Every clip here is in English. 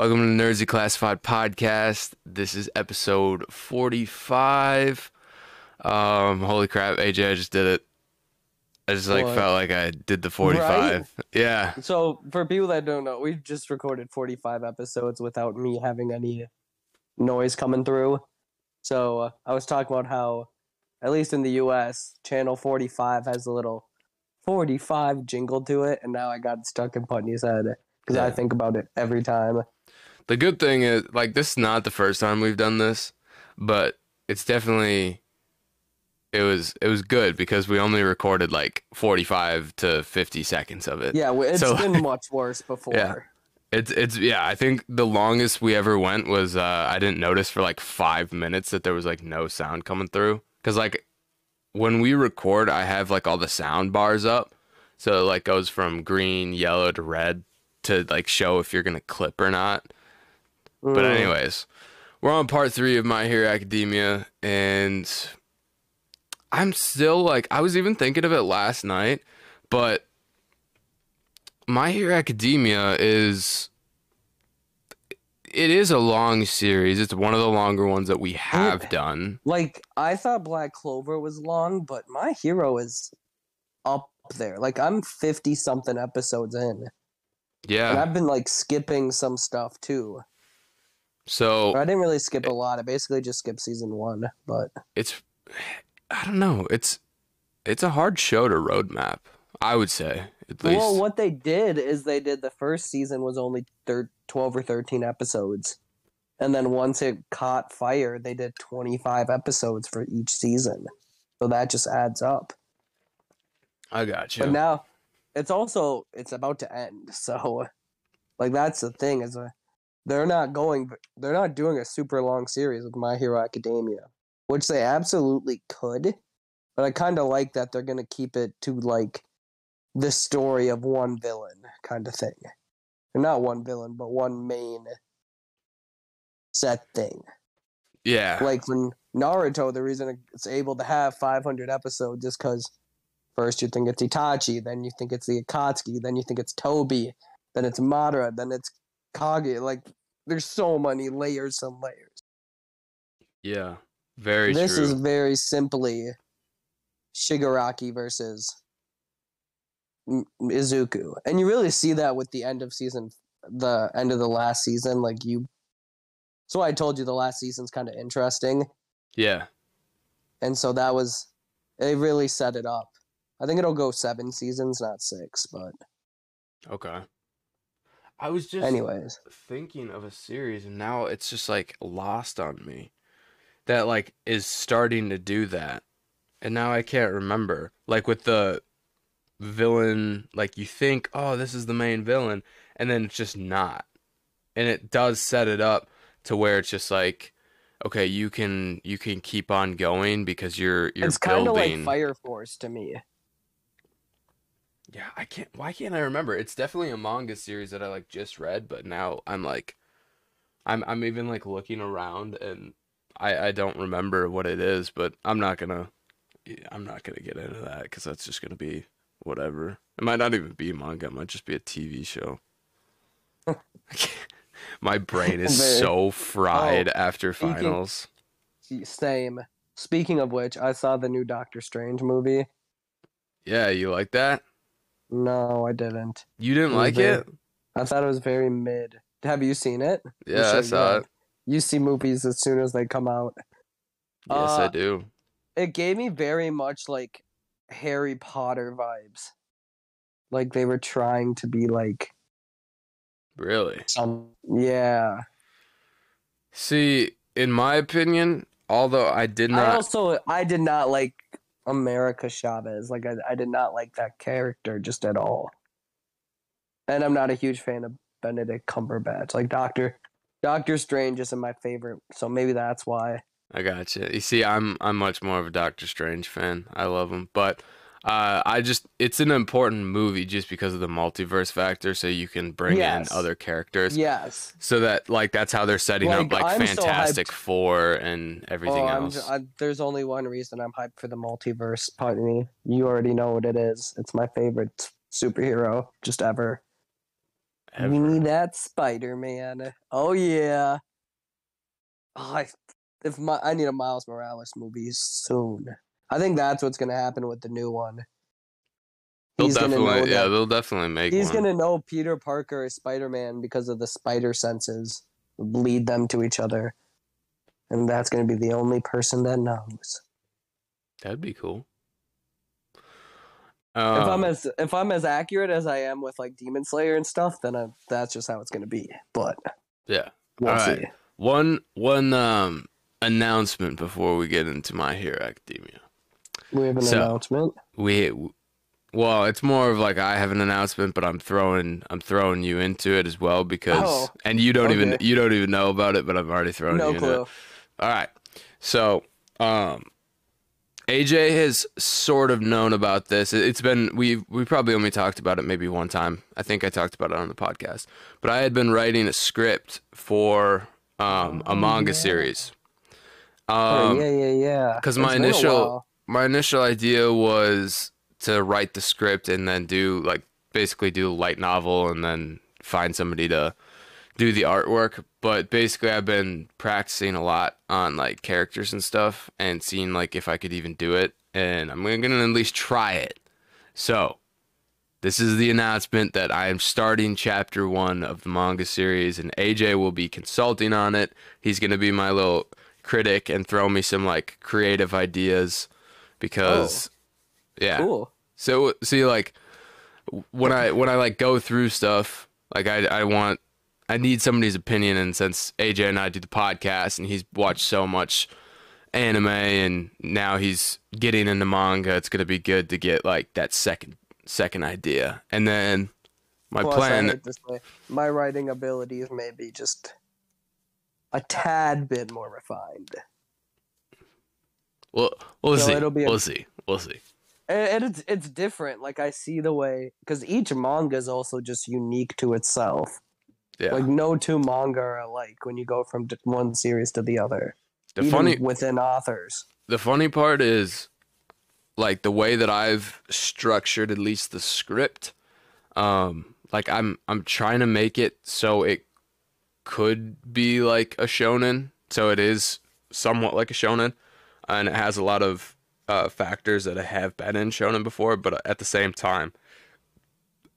Welcome to the Nerds Declassified Podcast. This is episode 45. Um, holy crap, AJ, I just did it. I just like What? felt like I did the 45. Yeah. So, for people that don't know, we've just recorded 45 episodes without me having any noise coming through. So, uh, I was talking about how, at least in the US, channel 45 has a little 45 jingle to it, and now I got stuck in Putney's head because I Yeah. think about it every time. The good thing is, like, this is not the first time we've done this, but it's definitely it was it was good because we only recorded like 45 to 50 seconds of it. Yeah, it's So- been much worse before. Yeah. It's it's yeah, I think the longest we ever went was uh I didn't notice for like 5 minutes that there was like no sound coming through cuz like when we record I have like all the sound bars up. So it like goes from green, yellow to red to like show if you're going to clip or not. But anyways, we're on part 3 of My Hero Academia and I'm still like I was even thinking of it last night, but My Hero Academia is it is a long series. It's one of the longer ones that we have done. Like I thought Black Clover was long, but my hero is up there. Like I'm 50 something episodes in. And Yeah. I've been like skipping some stuff too. So I didn't really skip a lot. I basically just skipped season one. But it's I don't know. It's it's a hard show to roadmap. I would say at least. well, what they did is they did the first season was only thir- 12 or 13 episodes. And then once it caught fire, they did 25 episodes for each season. So that just adds up. I got you. But now it's also it's about to end. So like that's the thing is uh, they're not going they're not doing a super long series with My Hero Academia, which they absolutely could. But I kind of like that they're going to keep it to like the story of one villain kind of thing. Not one villain, but one main set thing. yeah. Like when Naruto, the reason it's able to have 500 episodes is because first you think it's Itachi, then you think it's the Akatsuki, then you think it's Tobi, then it's Madara, then it's Kage. Like there's so many layers and layers. yeah. Very this true. is very simply Shigaraki versus Izuku, and you really see that with the end of season, the end of the last season. Like you, so I told you the last season's kind of interesting. yeah. and so that was they really set it up i think it'll go seven seasons not six but Okay. I was just anyways. thinking of a series and now it's just like lost on me that like is starting to do that and now i can't remember. Like with the villain like you think oh this is the main villain and then it's just not and it does set it up to where it's just like okay you can you can keep on going because you're you're it's kind of like fire force to me yeah i can't why can't i remember? It's definitely a manga series that i like just read but now i'm like i'm i'm even like looking around and i i don't remember what it is but i'm not gonna i'm not gonna get into that because that's just gonna be whatever. It might not even be manga it might just be a tv show. My brain is so fried Oh, after speaking- finals. Same. Speaking of which i saw the new doctor strange movie. Yeah you like that no i didn't. You didn't like very- it? I thought it was very mid. Have you seen it? Yeah i saw it. You see movies as soon as they come out. Yes i Uh, do. it gave me very much like harry potter vibes. Like they were trying to be like really? some yeah. See, in my opinion, although I did I not, also I did not like America Chavez. Like I, I did not like that character just at all. And I'm not a huge fan of Benedict Cumberbatch. Like Doctor Doctor Strange isn't my favorite, so maybe that's why. I got you. You see, I'm I'm much more of a Doctor Strange fan. I love him, but uh, I just it's an important movie just because of the multiverse factor, so you can bring Yes. in other characters. Yes. So that like that's how they're setting up Like, like I'm Fantastic hyped. Four and everything oh, else. I, there's only one reason I'm hyped for the multiverse. Pardon me. You already know what it is. It's my favorite superhero just ever. Ever. We need that Spider Man. Oh yeah. Oh, I, if my I need a Miles Morales movie soon. I think that's what's gonna happen with the new one. They'll He's definitely, yeah, they'll definitely make He's one. gonna know Peter Parker is Spider Man because of the spider senses lead them to each other, and that's gonna be the only person that knows. That'd be cool. if I'm Um, as if I'm as accurate as I am with like Demon Slayer and stuff, then I, that's just how it's gonna be. But yeah. we'll Alright. see. One one um announcement before we get into My Hero Academia. We have an So- announcement. We well, it's more of like I have an announcement, but I'm throwing I'm throwing you into it as well because Oh, and you don't even you don't even know about it, but I'm already throwing No you into it. clue. All right. So, um, AJ has sort of known about this. It- It's been we we probably only talked about it maybe one time. I think I talked about it on the podcast. But I had been writing a script for um, a Oh, manga yeah. series. oh Um, yeah, yeah, yeah. 'cause my It's been a initial-. My initial idea was to write the script and then do like basically do a light novel and then find somebody to do the artwork. But basically i've been practicing a lot on like characters and stuff and seeing like if i could even do it. And i'm gonna at least try it. So this is the announcement that i am starting chapter one of the manga series and aj will be consulting on it. He's gonna be my little critic and throw me some like creative ideas because oh. yeah Cool. so see like when I when I like go through stuff, like I I want I need somebody's opinion and since AJ and I do the podcast and he's watched so much anime and now he's getting into manga, it's gonna be good to get like that second second idea. And then my Plus, plan say, my writing abilities may be just a tad bit more refined. We'll we'll So see. it'll be a- we'll see. We'll see. And it's it's different. Like I see the way because each manga is also just unique to itself. Yeah. Like no two manga are alike when you go from one series to the other. the even funny within authors. the funny part is like the way that I've structured at least the script um like I'm I'm trying to make it so it could be like a shonen so it is somewhat like a shonen and it has a lot of uh, factors that I have been in shonen before but at the same time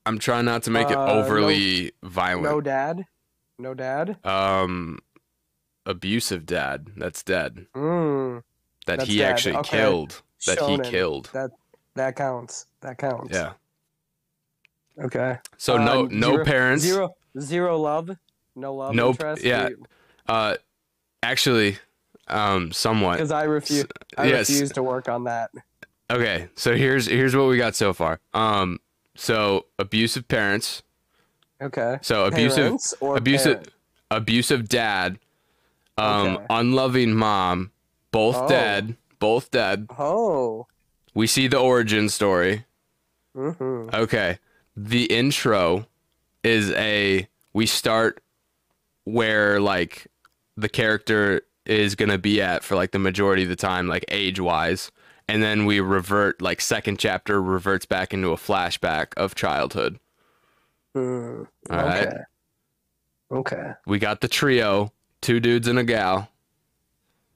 I'm trying not to make it Uh, no- overly violent No dad, no dad. um abusive dad that's dead Mm, that That's he dead, actually okay. killed that he killed that that counts. That counts. yeah Okay. so Uh, no no zero- parents Zero zero love. No love Nope, interest. yeah. uh actually um somewhat Because I refuse. I yes. refuse to work on that. okay so here's here's what we got so far um so abusive parents Okay. so abusive abusive parent? abusive dad um Okay. unloving mom both Oh. dead both dead Oh. we see the origin story hmm Okay. The intro is a we start where like the character is going to be at for like the majority of the time like age-wise and then we revert like second chapter reverts back into a flashback of childhood. Mm, All right. okay. Okay. We got the trio, two dudes and a gal.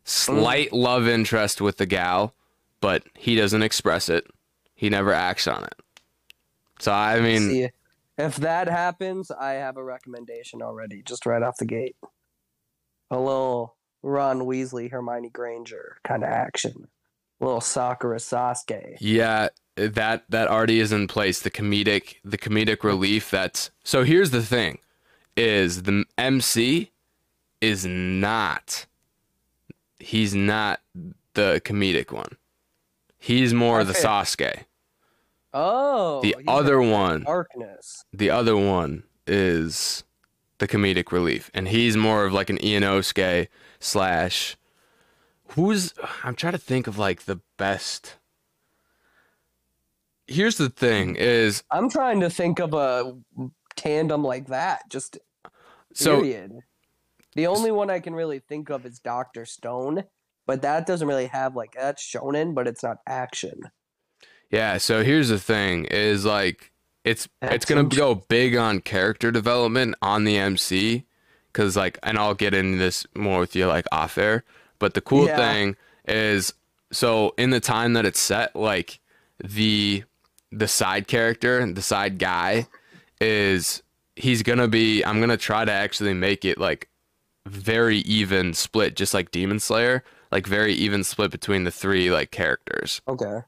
Slight love interest with the gal, but he doesn't express it. He never acts on it. So I mean, See, if that happens, I have a recommendation already, just right off the gate. A little Ron Weasley, Hermione Granger kind of action. A little Sakura Sasuke. Yeah, that that already is in place. The comedic the comedic relief that's so here's the thing is the MC is not he's not the comedic one. He's more the Okay. Sasuke. Oh, The other one darkness. the other one is the comedic relief, and he's more of like an Inosuke slash. Who's I'm trying to think of like the best. Here's the thing: is I'm trying to think of a tandem like that. Just so period. The only one I can really think of is Doctor Stone, but that doesn't really have like that's shonen, but it's not action. yeah. So here's the thing: is like it's That's it's gonna go big on character development on the MC, because like, and I'll get into this more with you like off air. But the cool Yeah. thing is, so in the time that it's set, like the the side character, the side guy, is he's gonna be. I'm gonna try to actually make it like very even split, just like Demon Slayer, like very even split between the three like characters. Okay.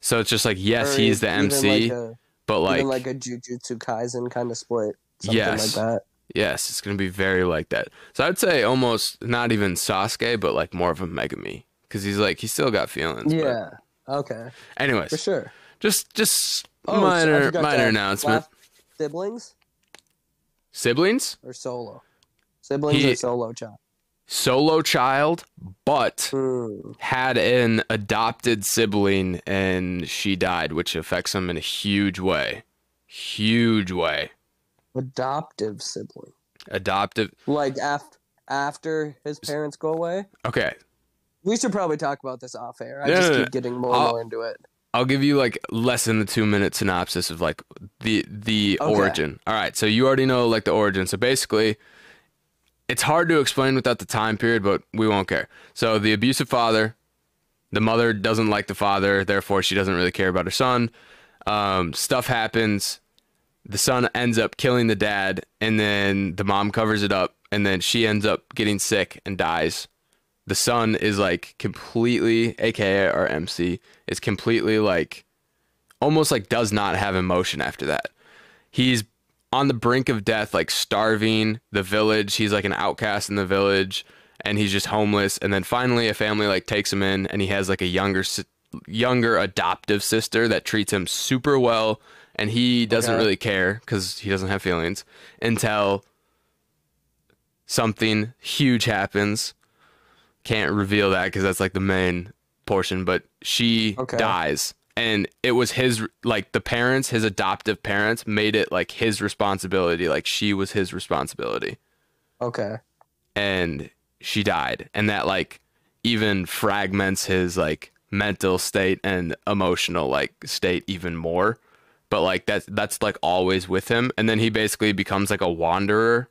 So it's just like yes, Or he's the MC, Like a, but like, even like a Jujutsu Kaisen kind of split. Something Yes. like that. yes, it's gonna be very like that. So I'd say almost not even Sasuke, but like more of a Megumi, because he's like he's still got feelings. but- Yeah. Okay. Anyways, For sure. just just Oh, minor forgot minor announcement. Siblings Siblings, or solo? Siblings He- or solo child? Solo child, but Hmm. had an adopted sibling and she died, which affects him in a huge way. Huge way. Adoptive sibling. Adoptive. Like after after his parents go away. Okay, We should probably talk about this off air. I No, just no, no. keep getting more and I'll- more into it. I'll give you like less than the two minute synopsis of like the the Okay. origin. All right, so you already know like the origin. So basically, it's hard to explain without the time period, but we won't care. So the abusive father, the mother doesn't like the father, therefore she doesn't really care about her son. Um, stuff happens. The son ends up killing the dad, and then the mom covers it up, and then she ends up getting sick and dies the son is like completely aka our mc is completely like almost like does not have emotion after that he's on the brink of death like starving the village he's like an outcast in the village and he's just homeless and then finally a family like takes him in and he has like a younger younger adoptive sister that treats him super well and he doesn't Okay. really care cuz he doesn't have feelings until something huge happens can't reveal that because that's like the main portion but she Okay. dies and it was his like the parents his adoptive parents made it like his responsibility like she was his responsibility. Okay. and she died and that like even fragments his like mental state and emotional like state even more. But like that's that's like always with him. And then he basically becomes like a wanderer.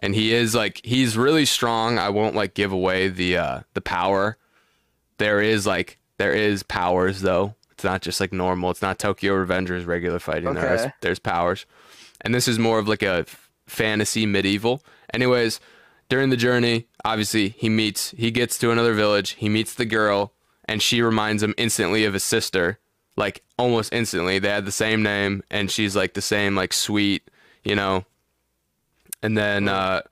And he is like he's really strong. I won't like give away the uh the power. There is like there is powers though it's not just like normal. It's not tokyo revengers regular fighting. There's Okay. there's powers. And this is more of like a fantasy medieval. Anyways during the journey obviously he meets he gets to another village. He meets the girl and she reminds him instantly of his sister. Like almost instantly. They had the same name and she's like the same like sweet you know? And then uh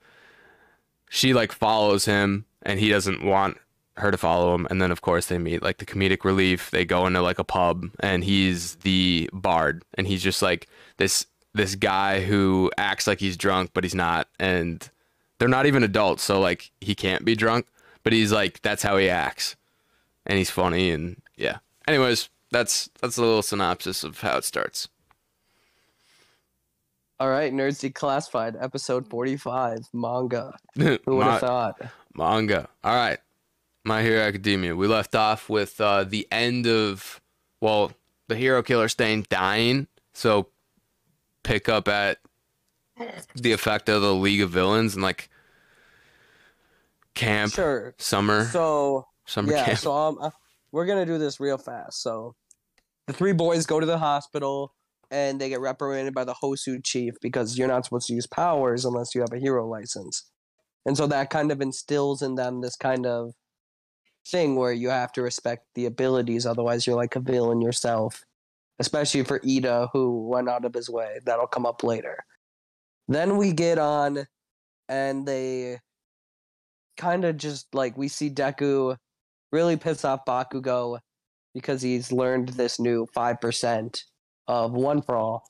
she like follows him and he doesn't want her to follow him and then of course they meet like the comedic relief they go into like a pub and he's the bard and he's just like this this guy who acts like he's drunk but he's not and they're not even adults so like he can't be drunk but he's like that's how he acts and he's funny and yeah anyways that's that's a little synopsis of how it starts All right, Nerds Declassified, episode 45, manga. Who would Ma- have thought? manga. All right. My Hero Academia. We left off with uh, the end of, well, the hero killer Stain dying. So pick up at the effect of the League of Villains and like camp, Sure. summer, So, summer yeah, camp. so um, uh, we're going to do this real fast. So, the three boys go to the hospital and they get reprimanded by the Hosu chief because you're not supposed to use powers unless you have a hero license. And so that kind of instills in them this kind of thing where you have to respect the abilities, otherwise, you're like a villain yourself. Especially for Iida, who went out of his way. That'll come up later. Then we get on, and they kind of just like we see Deku really piss off Bakugo because he's learned this new 5% of One for All.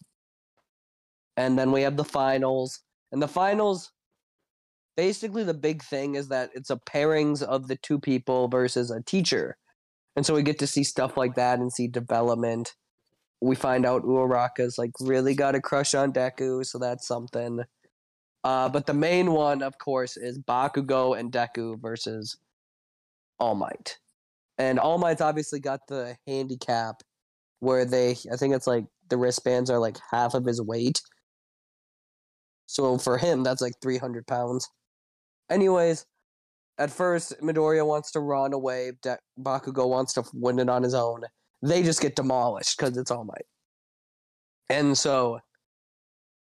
And then we have the finals. And the finals, basically, the big thing is that it's a pairings of the two people versus a teacher. And so we get to see stuff like that and see development. We find out Uraraka's like really got a crush on Deku, so that's something. Uh, but the main one, of course, is Bakugo and Deku versus All Might. And All Might's obviously got the handicap where they, I think it's like the wristbands are like half of his weight. So for him, that's like 300 pounds. Anyways, at first, Midoriya wants to run away. De- Bakugo wants to win it on his own. They just get demolished because it's All Might. And so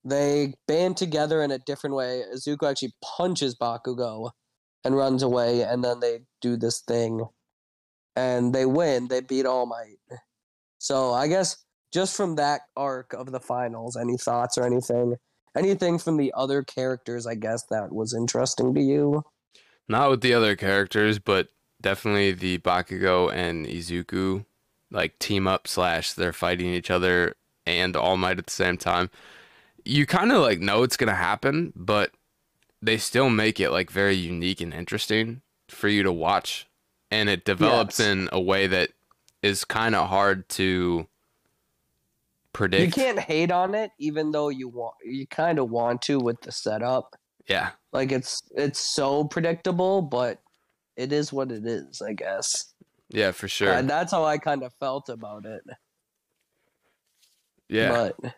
they band together in a different way. Izuku actually punches Bakugo and runs away, and then they do this thing. And they win. They beat All Might. So I guess just from that arc of the finals, any thoughts or anything? Anything from the other characters, I guess, that was interesting to you? Not with the other characters, but definitely the Bakugo and Izuku like team up slash they're fighting each other and All Might at the same time. You kind of like know it's gonna happen, but they still make it like very unique and interesting for you to watch, and it develops Yes. in a way that is kind of hard to predict. You can't hate on it, even though you want you kind of want to with the setup. Yeah, Like it's it's so predictable, but it is what it is, I guess. yeah, for sure. And that's how I kind of felt about it. yeah, But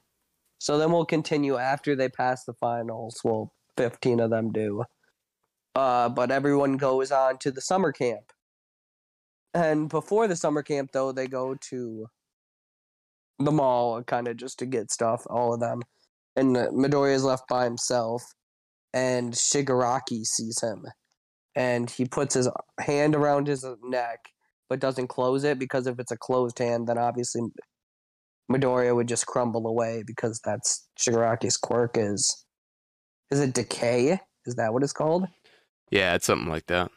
so then we'll continue after they pass the finals. Well, 15 of them do. Uh, but everyone goes on to the summer camp. And before the summer camp, though, they go to the mall kind of just to get stuff, all of them. And Midoriya is left by himself, and Shigaraki sees him. And he puts his hand around his neck, but doesn't close it because if it's a closed hand, then obviously Midoriya would just crumble away because that's Shigaraki's quirk is is it decay? Is that what it's called? yeah, it's something like that.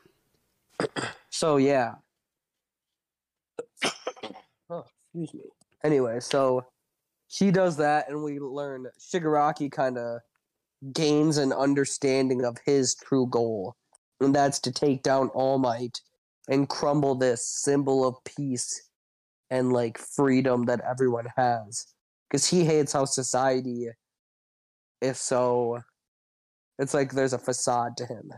So yeah. oh, excuse me. Anyway, so he does that and we learn Shigaraki kind of gains an understanding of his true goal. And that's to take down All Might and crumble this symbol of peace and like freedom that everyone has. Because he hates how society is so. It's like there's a facade to him.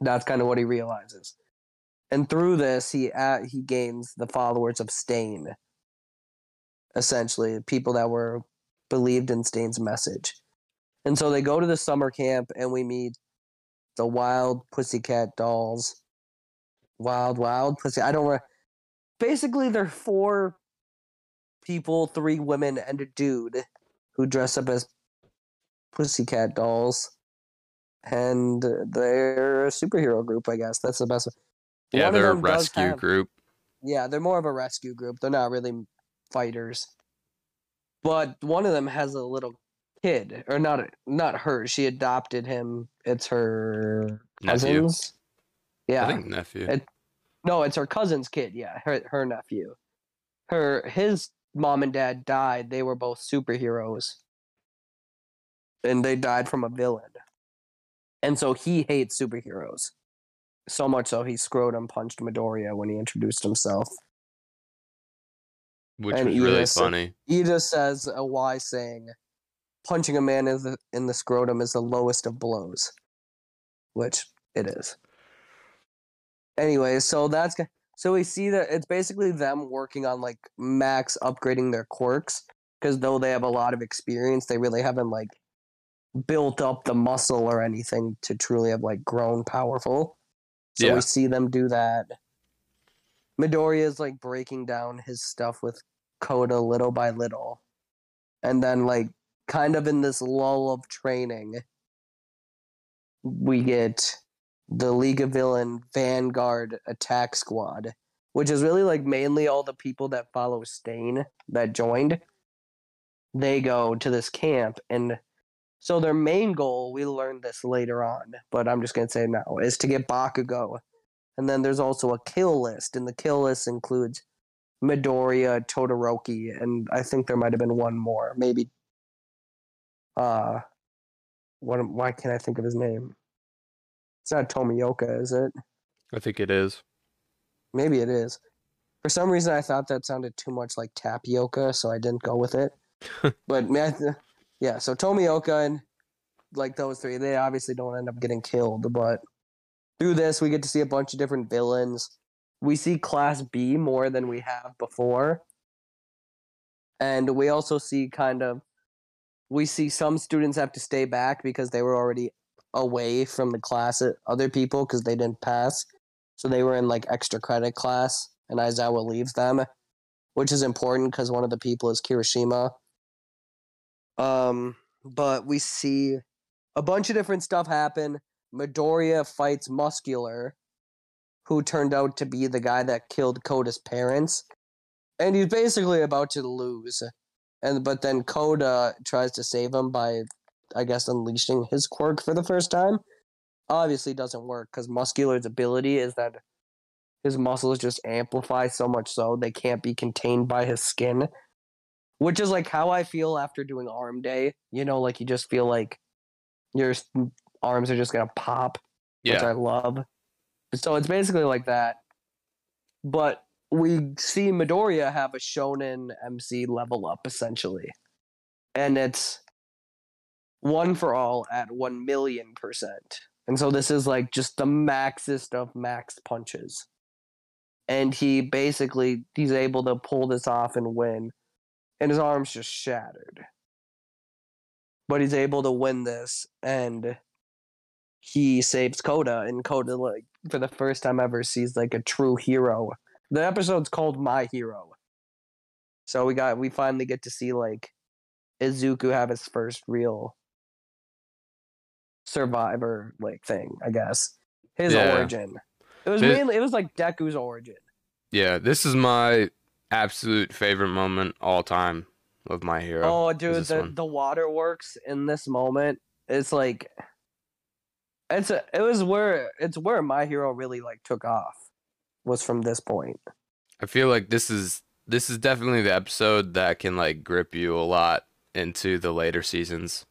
That's kind of what he realizes. And through this, he uh, he gains the followers of Stain. Essentially, people that were believed in Stain's message. And so they go to the summer camp, and we meet the wild pussycat dolls. Wild, wild pussy. I don't. Re- Basically, they're four people, three women, and a dude who dress up as pussycat dolls. And they're a superhero group, I guess. That's the best. Yeah, One they're a rescue have- group. yeah, they're more of a rescue group. They're not really fighters. But one of them has a little kid, or not not her. She adopted him. It's her Nephew. cousins. Yeah, I think nephew. It- no, it's her cousin's kid. Yeah, her her nephew. Her his mom and dad died. They were both superheroes, and they died from a villain. And so he hates superheroes. So much so he scrotum punched Midoriya when he introduced himself. Which and was really Iida said- funny. Iida says a wise saying, punching a man in the, in the scrotum is the lowest of blows, which it is. Anyway, so that's so we see that it's basically them working on like max upgrading their quirks because though they have a lot of experience, they really haven't like built up the muscle or anything to truly have like grown powerful. So Yeah. we see them do that. Midoriya is like breaking down his stuff with Kota little by little. And then like kind of in this lull of training, we get the League of Villain Vanguard Attack Squad, which is really like mainly all the people that follow Stain that joined. They go to this camp and so their main goal, we learned this later on, but I'm just gonna say now, is to get Bakugo. And then there's also a kill list, and the kill list includes Midoriya, Todoroki, and I think there might have been one more, maybe. Uh, what? Why can't I think of his name? It's not Tomioka, is it? I think it is. Maybe it is. For some reason, I thought that sounded too much like tapioca, so I didn't go with it. but yeah, so Tomioka and like those three, they obviously don't end up getting killed, but through this, we get to see a bunch of different villains. We see Class B more than we have before. And we also see kind of we see some students have to stay back because they were already away from the class at other people because they didn't pass. So they were in like extra credit class and Aizawa leaves them, which is important because one of the people is Kirishima. Um, but we see a bunch of different stuff happen. Midoriya fights Muscular, who turned out to be the guy that killed Kota's parents. And he's basically about to lose. And but then Kota tries to save him by I guess unleashing his quirk for the first time. Obviously doesn't work because Muscular's ability is that his muscles just amplify so much so they can't be contained by his skin. Which is like how I feel after doing arm day. You know, like you just feel like your arms are just gonna pop, which I love. So it's basically like that. But we see Midoriya have a Shonen MC level up essentially. And it's one for all at one million percent. And so this is like just the maxest of max punches. And he basically he's able to pull this off and win. And his arm's just shattered. But he's able to win this and he saves Kota and Kota like for the first time ever sees like a true hero. The episode's called My Hero. So we got we finally get to see like Izuku have his first real survivor like thing, I guess. His Yeah. origin. It was Thi- mainly it was like Deku's origin. Yeah, this is my absolute favorite moment all time of my hero. Oh, dude, the one. the waterworks in this moment, it's like, it's a, it was where it's where my hero really like took off, was from this point. I feel like this is this is definitely the episode that can like grip you a lot into the later seasons.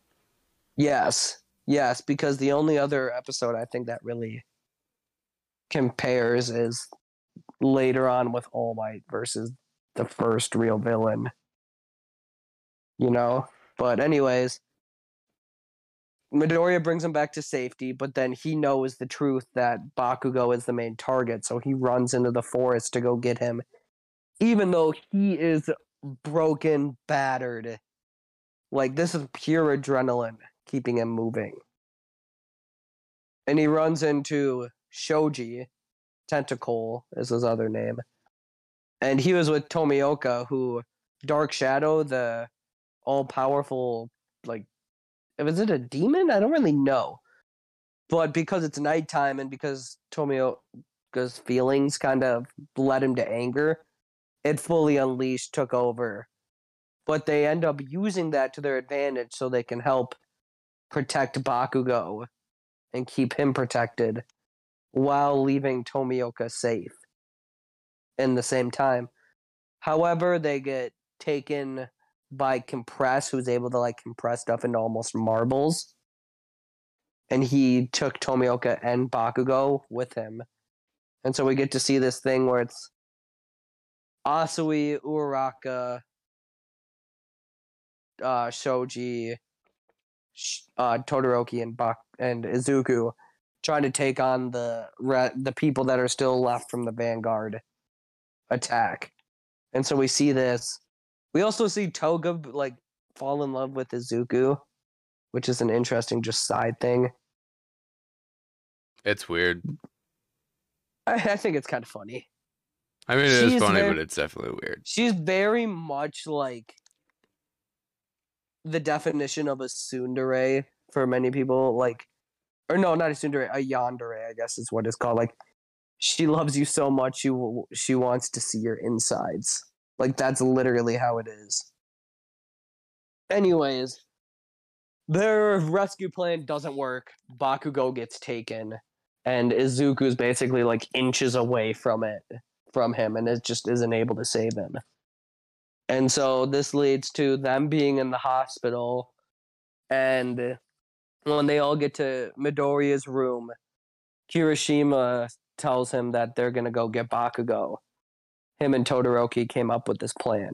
Yes, yes, because the only other episode I think that really compares is later on with All Might versus the first real villain. You know? But anyways, Midoriya brings him back to safety, but then he knows the truth that Bakugo is the main target, so he runs into the forest to go get him. Even though he is broken, battered. Like this is pure adrenaline keeping him moving. And he runs into Shoji, Tentacle is his other name. And he was with Tomioka, who Dark Shadow, the all powerful like was it a demon? I don't really know. But because it's nighttime and because Tomioka's feelings kind of led him to anger, it fully unleashed, took over. But they end up using that to their advantage so they can help protect Bakugo and keep him protected while leaving Tomioka safe in the same time. However, they get taken by Compress, who's able to like compress stuff into almost marbles. And he took Tomioka and Bakugo with him. And so we get to see this thing where it's Asui, Uraraka, uh, Shoji, Sh- uh, Todoroki, and Bak- and Izuku trying to take on the re- the people that are still left from the Vanguard attack. And so we see this. We also see Toga like fall in love with Izuku, which is an interesting just side thing. It's weird. I, I think it's kind of funny. I mean, it is She's funny, very- but it's definitely weird. She's very much like the definition of a tsundere for many people. Like, or no, not a tsundere, a yandere, I guess is what it's called. Like, she loves you so much, she she wants to see your insides. Like, that's literally how it is. Anyways, their rescue plan doesn't work. Bakugo gets taken, and Izuku's basically like inches away from it from him and it just isn't able to save him. And so this leads to them being in the hospital and when they all get to Midoriya's room, Kirishima tells him that they're to go get Bakugo. Him and Todoroki came up with this plan.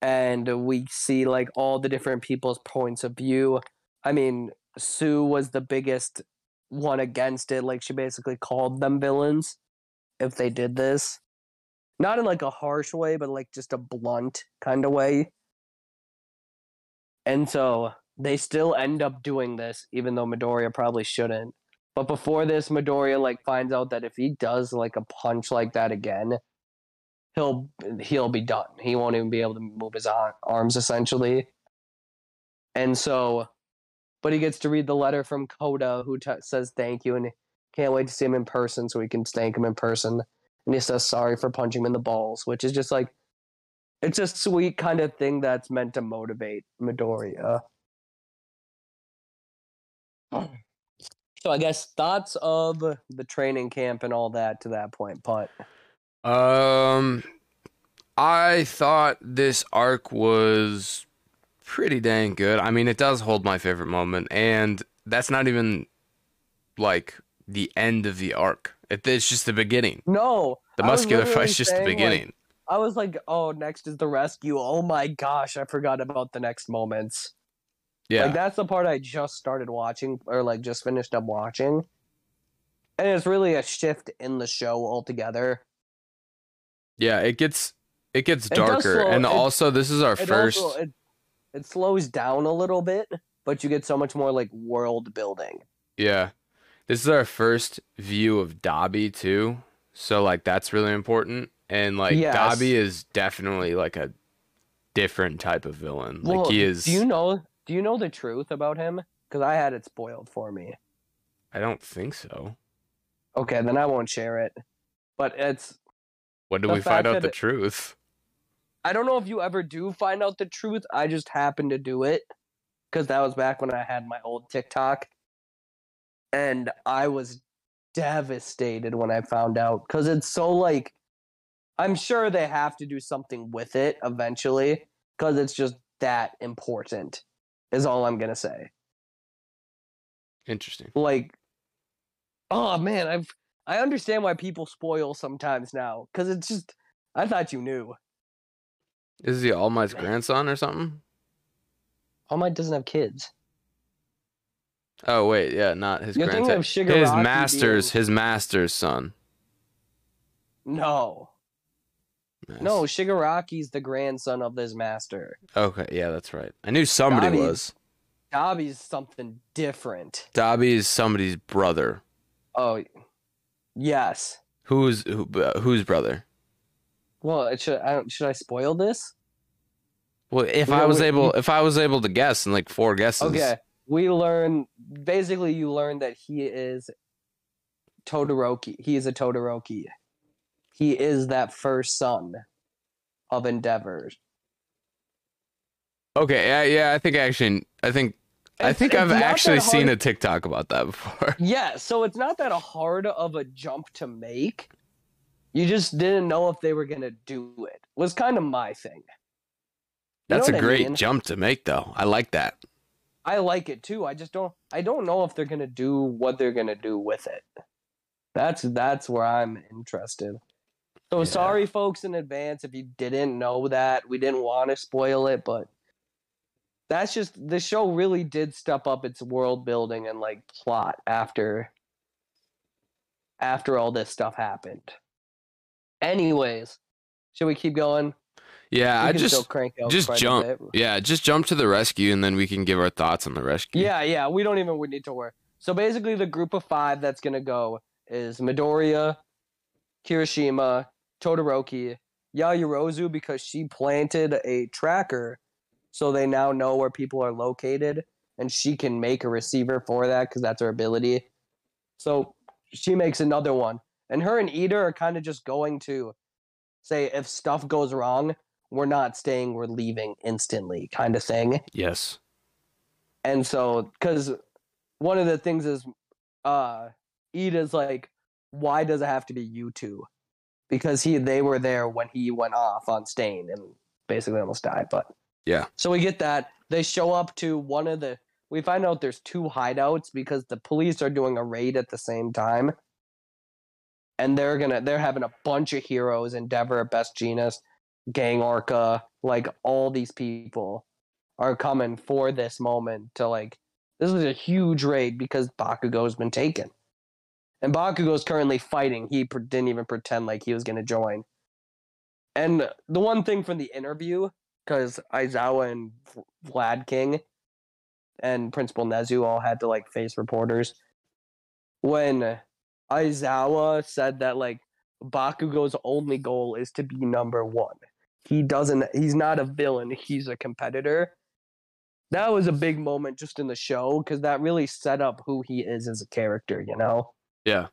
And we see like all the different people's points of view. I mean, Tsu was the biggest one against it. Like she basically called them villains if they did this. not in like a harsh way, but like just a blunt kind of way. And so they still end up doing this, even though Midoriya probably shouldn't. But before this, Midoriya like finds out that if he does like a punch like that again, he'll he'll be done. He won't even be able to move his arms essentially. And so, but he gets to read the letter from Kota, who t- says thank you, and can't wait to see him in person, so he can thank him in person. And he says sorry for punching him in the balls, which is just like it's a sweet kind of thing that's meant to motivate Midoriya. So I guess thoughts of the training camp and all that to that point, but Um, I thought this arc was pretty dang good. I mean, it does hold my favorite moment, and that's not even like the end of the arc. It, it's just the beginning. no, The muscular fight's just the saying, like, beginning. I was like, oh, next is the rescue. Oh my gosh, I forgot about the next moments. yeah, Like that's the part I just started watching or like just finished up watching. And it's really a shift in the show altogether. Yeah. It gets it gets It darker, slow- and it- also this is our It first. also it, it slows down a little bit, but you get so much more like world building. Yeah. This is our first view of Dabi too. So like that's really important. And like Yes. Dabi is definitely like a different type of villain. Like he is Do you know do you know the truth about him? Because I had it spoiled for me. I don't think so. Okay, then I won't share it. But it's When do The we find out the it- truth? I don't know if you ever do find out the truth. I just happened to do it because that was back when I had my old TikTok, and I was devastated when I found out because it's so like. I'm sure they have to do something with it eventually because it's just that important. Is all I'm gonna say. Interesting. Like, oh man, I've I understand why people spoil sometimes now because it's just. I thought you knew. Is he All Might's grandson or something? All Might doesn't have kids. Oh wait, yeah, not his You're grandson. His master's being- his master's son. No. Yes. No, Shigaraki's the grandson of his master. Okay, yeah, that's right. I knew somebody was. Dabi's something different. Dabi is somebody's brother. Oh, yes. Who's who, uh, whose brother? Well, it should I don't, should I spoil this? Well, if We I was what able, if I was able to guess in like four guesses, Okay, we learn basically you learn that he is Todoroki. He is a Todoroki. He is that first son of Endeavor. okay, yeah, yeah. I think actually, I think, I think I've actually seen a TikTok about that before. Yeah, so it's not that hard of a jump to make. You just didn't know if they were gonna do it. Was kind of my thing. You That's a what I great mean? jump to make, though. I like that. I like it too. I just don't. I don't know if they're gonna do what they're gonna do with it. That's that's where I'm interested. So Yeah. sorry, folks, in advance if you didn't know that. We didn't want to spoil it, but that's just the show really did step up its world building and like plot after after all this stuff happened. Anyways, should we keep going? Yeah, We I just, crank out just jump. Yeah, just jump to the rescue, and then we can give our thoughts on the rescue. Yeah, yeah, we don't even we need to worry. So basically, the group of five that's gonna go is Midoriya, Kirishima, Todoroki, Yaoyorozu because she planted a tracker, so they now know where people are located, and she can make a receiver for that because that's her ability. So she makes another one, and her and Iida are kind of just going to say if stuff goes wrong, we're not staying, we're leaving instantly, kind of thing. Yes. And so, because one of the things is, uh, Iida's like, why does it have to be you two? Because he, they were there when he went off on Stain and basically almost died. But Yeah. so we get that they show up to one of the. We find out there's two hideouts because the police are doing a raid at the same time, and they're gonna they're having a bunch of heroes: Endeavor, Best Jeanist, Gang Orca, like all these people are coming for this moment to like this is a huge raid because Bakugo's been taken. And Bakugo's currently fighting. He didn't even pretend like he was going to join. And the one thing from the interview, because Aizawa and Vlad King and Principal Nezu all had to like face reporters. When Aizawa said that like Bakugo's only goal is to be number one. He doesn't he's not a villain, he's a competitor. That was a big moment just in the show because that really set up who he is as a character, you know? Yeah.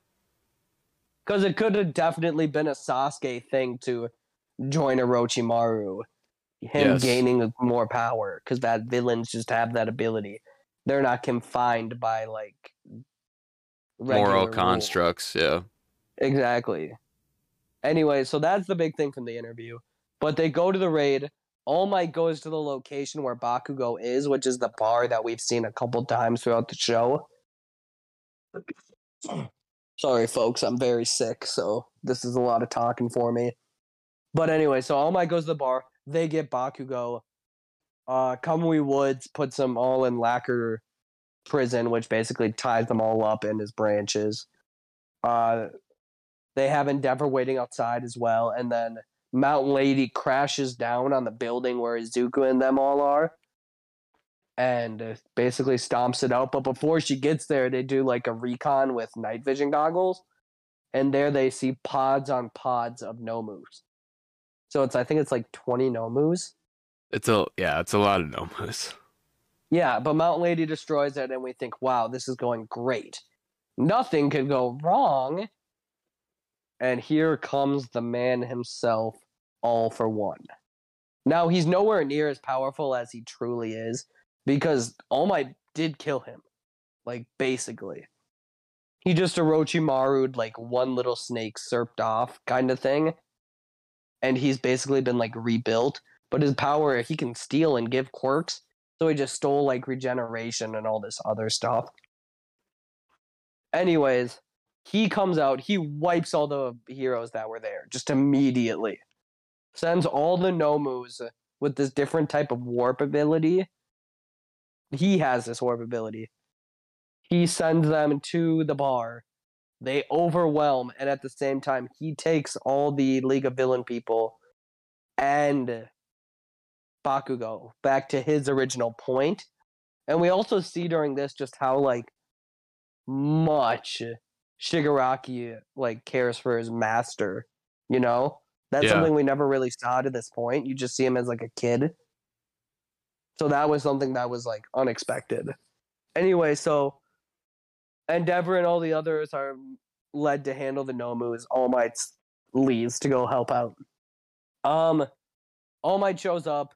Because it could have definitely been a Sasuke thing to join Orochimaru, him Yes. gaining more power, because that villains just have that ability. They're not confined by like Moral rules. constructs. Yeah. Exactly. Anyway, so that's the big thing from the interview. But they go to the raid. All Might goes to the location where Bakugo is, which is the bar that we've seen a couple times throughout the show. Sorry, folks, I'm very sick, so this is a lot of talking for me. But anyway, so All Might goes to the bar. They get Bakugo. Uh, Kamui Woods puts them all in lacquer prison, which basically ties them all up in his branches. Uh, they have Endeavor waiting outside as well, and then Mountain Lady crashes down on the building where Izuku and them all are, and basically stomps it out. But before she gets there, they do like a recon with night vision goggles, and there they see pods on pods of Nomus. So it's I think it's like twenty Nomus. It's a yeah. It's a lot of nomus. Yeah, but Mountain Lady destroys it, and we think, wow, this is going great. Nothing could go wrong. And here comes the man himself, all for one. Now, he's nowhere near as powerful as he truly is, because All Might did kill him. Like, basically. He just Orochimaru'd, like, one little snake serped off kind of thing. And he's basically been, like, rebuilt. But his power, he can steal and give quirks. So he just stole like regeneration and all this other stuff. Anyways, he comes out, he wipes all the heroes that were there just immediately. Sends all the Nomus with this different type of warp ability. He has this warp ability. He sends them to the bar. They overwhelm, and at the same time, he takes all the League of Villain people and Bakugo back to his original point. And we also see during this just how like much Shigaraki like cares for his master, you know? That's Yeah. something we never really saw to this point. You just see him as like a kid. So that was something that was like unexpected. Anyway, so Endeavor and all the others are led to handle the Nomus. All Might leaves to go help out. Um All Might shows up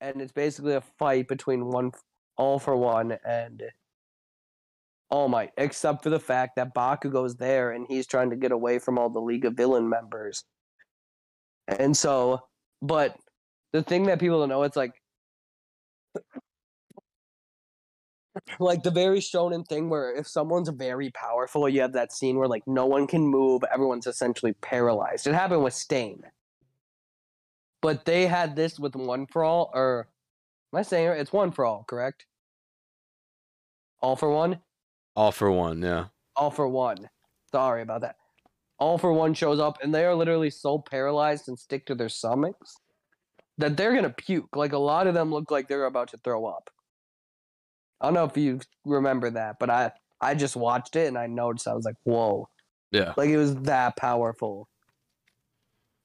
and it's basically a fight between one all for one and All Might, except for the fact that Bakugo's there and he's trying to get away from all the League of Villain members. And so, but the thing that people don't know, it's like, like the very shonen thing where if someone's very powerful, you have that scene where like no one can move, everyone's essentially paralyzed. It happened with Stain. But they had this with One for All, or am I saying it? It's One for All, correct? All for One? All for one. Yeah. All for One. Sorry about that. All for One shows up, and they are literally so paralyzed and stick to their stomachs that they're gonna puke. Like a lot of them look like they're about to throw up. I don't know if you remember that, but I I just watched it and I noticed I was like, whoa. Yeah. Like it was that powerful.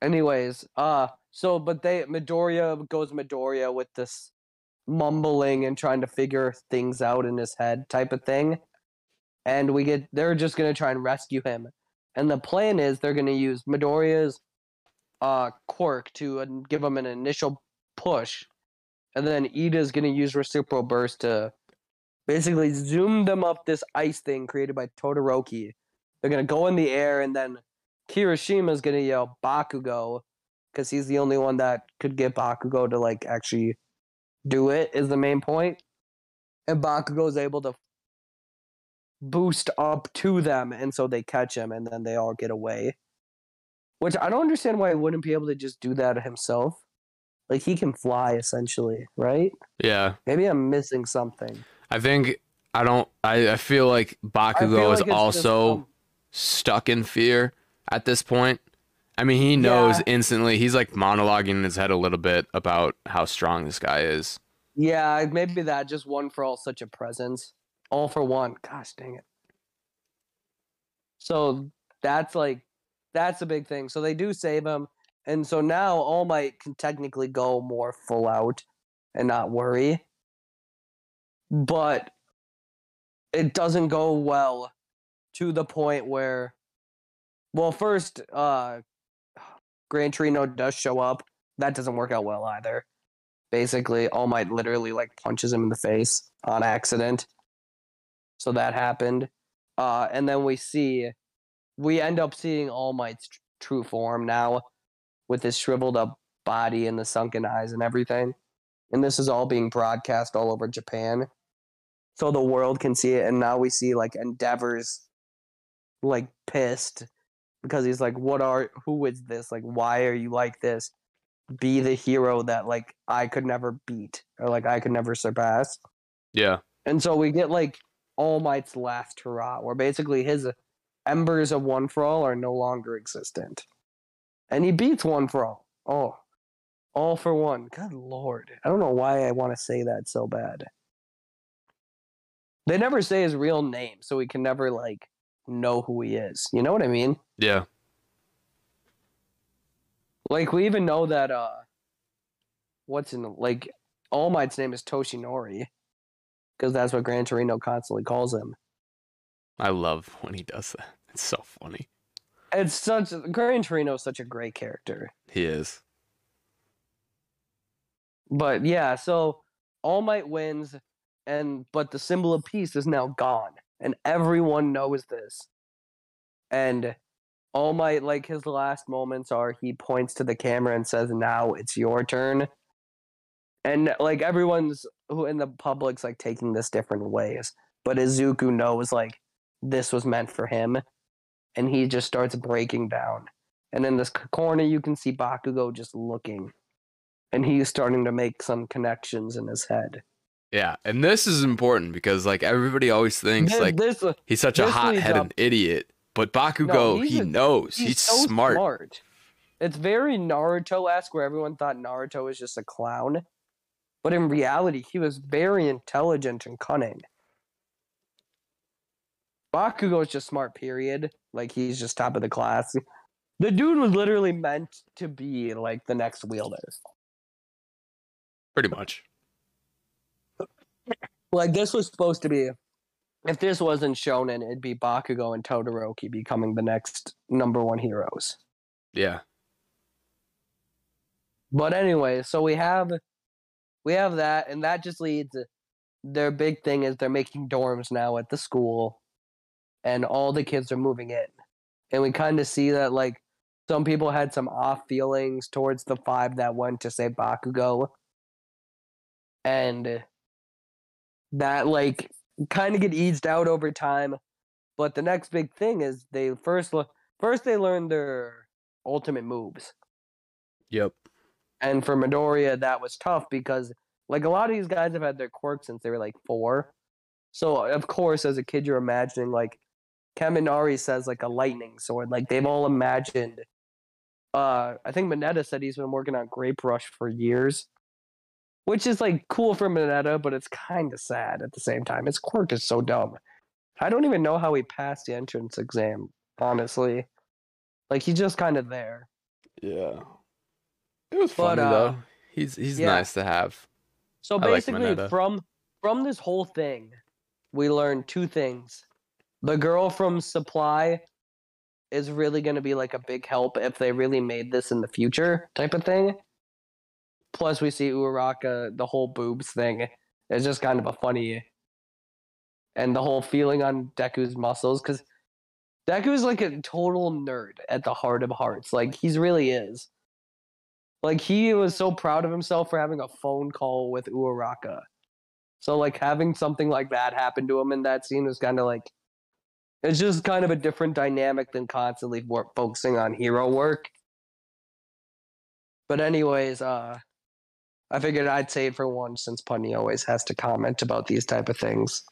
Anyways, uh so but they Midoriya goes Midoriya with this mumbling and trying to figure things out in his head type of thing. And we get they're just gonna try and rescue him. And the plan is they're gonna use Midoriya's uh quirk to uh, give him an initial push. And then Iida's gonna use reciprocal burst to basically zoom them up this ice thing created by Todoroki. They're gonna go in the air, and then Kirishima's gonna yell Bakugo because he's the only one that could get Bakugo to like actually do it. Is the main point. point, and Bakugo's able to boost up to them, and so they catch him, and then they all get away. Which I don't understand why he wouldn't be able to just do that himself. Like he can fly essentially, right? Yeah. Maybe I'm missing something. I think I don't. I, I feel like Bakugo feel is like just, also um, stuck in fear at this point, I mean, he knows Yeah. instantly. He's like monologuing in his head a little bit about how strong this guy is. Yeah, maybe that just one for all such a presence. All for one. Gosh dang it. So that's like that's a big thing. So they do save him. And so now All Might can technically go more full out and not worry. But it doesn't go well to the point where well first uh Gran Torino does show up. That doesn't work out well either. Basically all might literally like punches him in the face on accident. So that happened. Uh and then we see we end up seeing all might's tr- true form now with his shriveled up body and the sunken eyes and everything. And this is all being broadcast all over japan so the world can see it and now we see like endeavors like pissed because he's like what are who is this like why are you like this be the hero that like I could never beat or like I could never surpass. Yeah. And so we get like All Might's last hurrah, where basically his embers of One for All are no longer existent. And he beats One for All. Oh, all for one. Good lord. I don't know why I want to say that so bad. They never say his real name, so we can never like know who he is. You know what I mean? Yeah. Like we even know that uh what's in like All Might's name is Toshinori. Because that's what Gran Torino constantly calls him. I love when he does that. It's so funny. It's such Gran Torino is such a great character. He is. But yeah, so All Might wins and but the symbol of peace is now gone. And everyone knows this. And All my like his last moments are he points to the camera and says, Now it's your turn. And like everyone's who in the public's like taking this different ways. But Izuku knows like this was meant for him. And he just starts breaking down. And in this corner you can see Bakugo just looking and he's starting to make some connections in his head. Yeah. And this is important because like everybody always thinks like this he's such a hot-headed up- idiot. But Bakugo, No, he a- knows. he's, He's, so smart. smart. It's very Naruto esque, where everyone thought Naruto was just a clown, but in reality, he was very intelligent and cunning. Bakugo is just smart. Period. Like he's just top of the class. The dude was literally meant to be like the next wielder. Pretty much. Like this was supposed to be. If this wasn't shonen, it'd be Bakugo and Todoroki becoming the next number one heroes. Yeah. But anyway, so we have we have that, and that just leads. Their big thing is they're making dorms now at the school, and all the kids are moving in, and we kind of see that like some people had some off feelings towards the five that went to say Bakugo, and that like kind of get eased out over time. But the next big thing is they first le- first they learn their ultimate moves. Yep. And for Midoriya, that was tough because like a lot of these guys have had their quirks since they were like four. So of course, as a kid, you're imagining like Kaminari says like a lightning sword. Like they've all imagined. Uh, I think Mineta said he's been working on Grape Rush for years, which is like cool for Mineta, but it's kind of sad at the same time. His quirk is so dumb. I don't even know how he passed the entrance exam. Honestly, like he's just kind of there. Yeah. It was But, funny uh, though. He's he's yeah. nice to have. So I basically, Mineta. from from this whole thing, we learned two things. The girl from Supply is really going to be like a big help if they really made this in the future, type of thing. Plus, we see Uraraka, the whole boobs thing is just kind of a funny, and the whole feeling on Deku's muscles because Deku's like a total nerd at the heart of hearts. Like he's really is. Like he was so proud of himself for having a phone call with Uraraka. So like having something like that happen to him in that scene was kind of like it's just kind of a different dynamic than constantly focusing on hero work. But anyways, uh I figured I'd say it for one since Punny always has to comment about these type of things.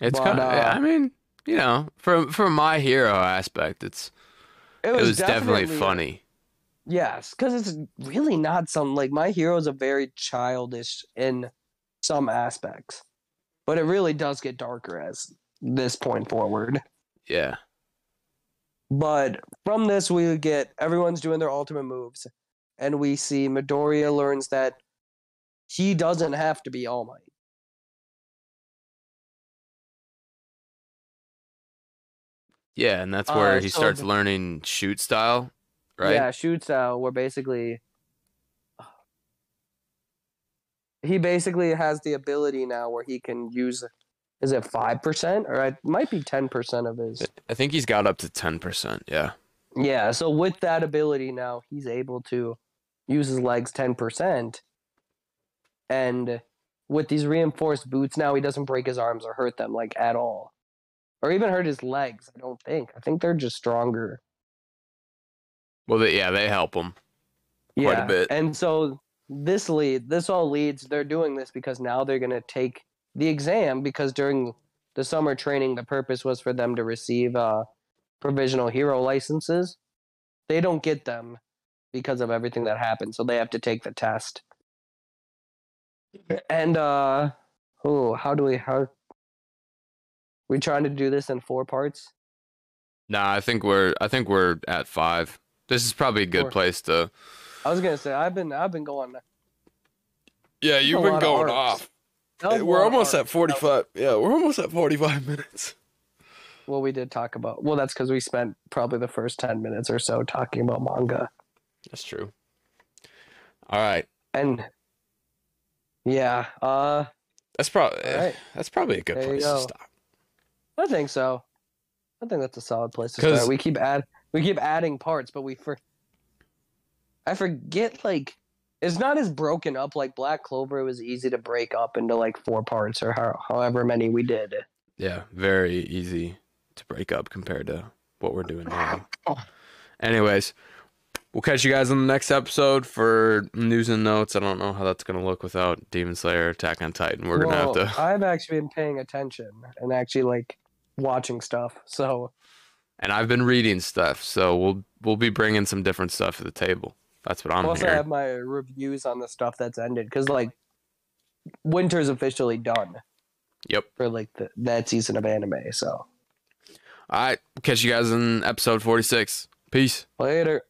It's But, kind of. uh, I mean, you know, from from my hero aspect, it's It it was, was, definitely, uh, funny. Yes, because it's really not some like my heroes are very childish in some aspects, but it really does get darker as this point forward. Yeah. But from this, we get everyone's doing their ultimate moves, and we see Midoriya learns that he doesn't have to be All Might. Yeah, and that's Uh, where he so starts the- learning shoot style, right? Yeah, shoot style, where basically he basically has the ability now where he can use is it five percent or it might be ten percent of his I think he's got up to 10%. Yeah. Yeah, so with that ability now, he's able to use his legs 10%. And with these reinforced boots now, he doesn't break his arms or hurt them like at all. Or even hurt his legs, I don't think. I think they're just stronger. Well, they, yeah, they help him. Quite a bit. And so this lead this all leads they're doing this because now they're going to take the exam because during the summer training the purpose was for them to receive uh provisional hero licenses they don't get them because of everything that happened so they have to take the test and uh oh how do we how we trying to do this in four parts Nah, I think we're I think we're at 5. This is probably a good Four. place to i was gonna say i've been i've been going Yeah, you've been lot of going off. that was a We're lot of almost at 45. Yeah, we're almost at 45 minutes. Well, we did talk about. Well, that's because we spent probably the first ten minutes or so talking about manga, That's true. All right. and yeah, uh, That's probably All right. that's probably a good There place to stop. I think so. I think that's a solid place to start. We keep add we keep adding parts, but we for I forget like it's not as broken up like Black Clover. It was easy to break up into like four parts or how, however many we did. Yeah, very easy to break up compared to what we're doing now. Anyways, we'll catch you guys on the next episode for news and notes. I don't know how that's gonna look without Demon Slayer, Attack on Titan. We're gonna have to, I've actually been paying attention and actually like watching stuff. So and I've been reading stuff, so we'll we'll be bringing some different stuff to the table. That's what I'm Plus, I hearing. have my reviews on the stuff that's ended because like winter's officially done Yep. for like the, that season of anime. So All right, catch you guys in episode 46. Peace. later.